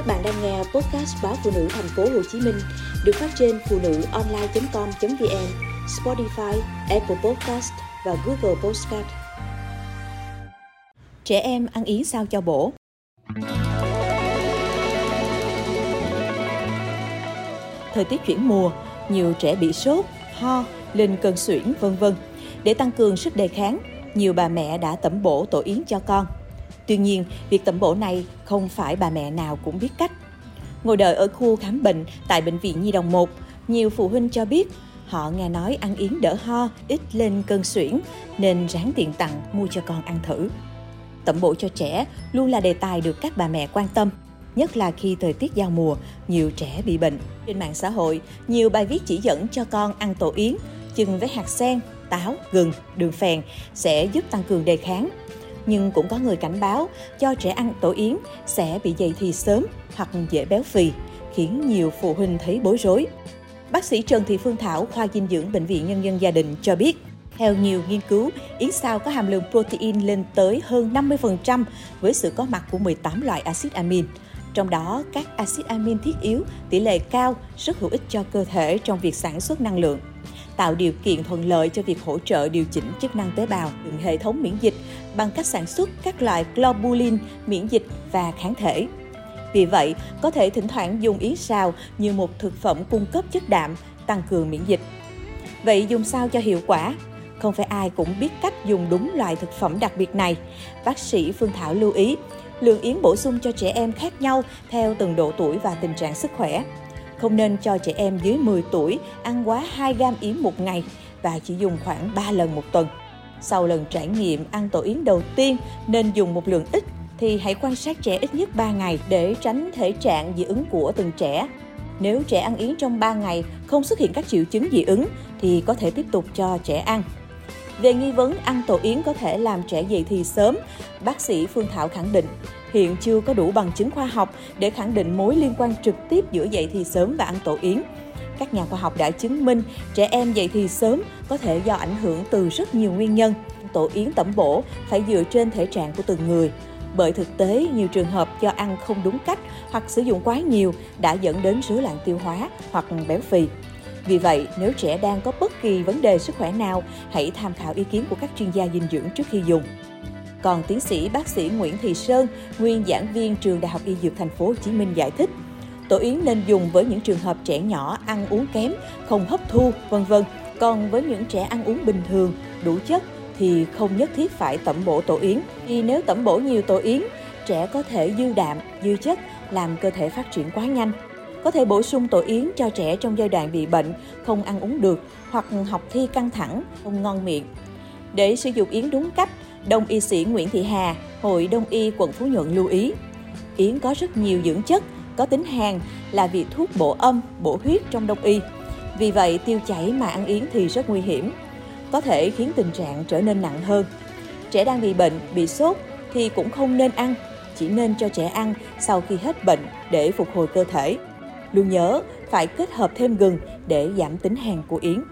Các bạn đang nghe podcast báo phụ nữ thành phố Hồ Chí Minh được phát trên phụ nữ online.com.vn, Spotify, Apple Podcast và Google Podcast. Trẻ em ăn yến sao cho bổ. Thời tiết chuyển mùa, nhiều trẻ bị sốt, ho, lên cơn suyễn vân vân. Để tăng cường sức đề kháng, nhiều bà mẹ đã tẩm bổ tổ yến cho con. Tuy nhiên, việc tẩm bổ này không phải bà mẹ nào cũng biết cách. Ngồi đợi ở khu khám bệnh tại Bệnh viện Nhi Đồng 1, nhiều phụ huynh cho biết họ nghe nói ăn yến đỡ ho, ít lên cơn suyễn nên ráng tiền tặng mua cho con ăn thử. Tẩm bổ cho trẻ luôn là đề tài được các bà mẹ quan tâm, nhất là khi thời tiết giao mùa, nhiều trẻ bị bệnh. Trên mạng xã hội, nhiều bài viết chỉ dẫn cho con ăn tổ yến, chừng với hạt sen, táo, gừng, đường phèn sẽ giúp tăng cường đề kháng, nhưng cũng có người cảnh báo cho trẻ ăn tổ yến sẽ bị dậy thì sớm hoặc dễ béo phì, khiến nhiều phụ huynh thấy bối rối. Bác sĩ Trần Thị Phương Thảo, khoa dinh dưỡng Bệnh viện Nhân dân Gia đình cho biết, theo nhiều nghiên cứu, yến sao có hàm lượng protein lên tới hơn 50% với sự có mặt của 18 loại axit amin. Trong đó, các axit amin thiết yếu tỷ lệ cao rất hữu ích cho cơ thể trong việc sản xuất năng lượng tạo điều kiện thuận lợi cho việc hỗ trợ điều chỉnh chức năng tế bào, hệ thống miễn dịch bằng cách sản xuất các loại globulin, miễn dịch và kháng thể. Vì vậy, có thể thỉnh thoảng dùng yến xào như một thực phẩm cung cấp chất đạm, tăng cường miễn dịch. Vậy dùng sao cho hiệu quả? Không phải ai cũng biết cách dùng đúng loại thực phẩm đặc biệt này. Bác sĩ Phương Thảo lưu ý, lượng yến bổ sung cho trẻ em khác nhau theo từng độ tuổi và tình trạng sức khỏe. Không nên cho trẻ em dưới 10 tuổi ăn quá 2 gam yến một ngày và chỉ dùng khoảng 3 lần một tuần. Sau lần trải nghiệm ăn tổ yến đầu tiên nên dùng một lượng ít thì hãy quan sát trẻ ít nhất 3 ngày để tránh thể trạng dị ứng của từng trẻ. Nếu trẻ ăn yến trong 3 ngày không xuất hiện các triệu chứng dị ứng thì có thể tiếp tục cho trẻ ăn. Về nghi vấn ăn tổ yến có thể làm trẻ dậy thì sớm, bác sĩ Phương Thảo khẳng định hiện chưa có đủ bằng chứng khoa học để khẳng định mối liên quan trực tiếp giữa dậy thì sớm và ăn tổ yến. Các nhà khoa học đã chứng minh trẻ em dậy thì sớm có thể do ảnh hưởng từ rất nhiều nguyên nhân. Tổ yến tẩm bổ phải dựa trên thể trạng của từng người. Bởi thực tế, nhiều trường hợp do ăn không đúng cách hoặc sử dụng quá nhiều đã dẫn đến rối loạn tiêu hóa hoặc béo phì. Vì vậy, nếu trẻ đang có bất kỳ vấn đề sức khỏe nào, hãy tham khảo ý kiến của các chuyên gia dinh dưỡng trước khi dùng. Còn tiến sĩ bác sĩ Nguyễn Thị Sơn, nguyên giảng viên trường Đại học Y Dược Thành phố Hồ Chí Minh giải thích, tổ yến nên dùng với những trường hợp trẻ nhỏ ăn uống kém, không hấp thu, vân vân. Còn với những trẻ ăn uống bình thường, đủ chất thì không nhất thiết phải tẩm bổ tổ yến. Vì nếu tẩm bổ nhiều tổ yến, trẻ có thể dư đạm, dư chất làm cơ thể phát triển quá nhanh. Có thể bổ sung tổ yến cho trẻ trong giai đoạn bị bệnh, không ăn uống được hoặc học thi căng thẳng, không ngon miệng. Để sử dụng yến đúng cách, Đông y sĩ Nguyễn Thị Hà, Hội Đông y quận Phú Nhuận lưu ý. Yến có rất nhiều dưỡng chất, có tính hàn là vị thuốc bổ âm, bổ huyết trong đông y. Vì vậy, tiêu chảy mà ăn yến thì rất nguy hiểm, có thể khiến tình trạng trở nên nặng hơn. Trẻ đang bị bệnh, bị sốt thì cũng không nên ăn, chỉ nên cho trẻ ăn sau khi hết bệnh để phục hồi cơ thể. Luôn nhớ phải kết hợp thêm gừng để giảm tính hàn của yến.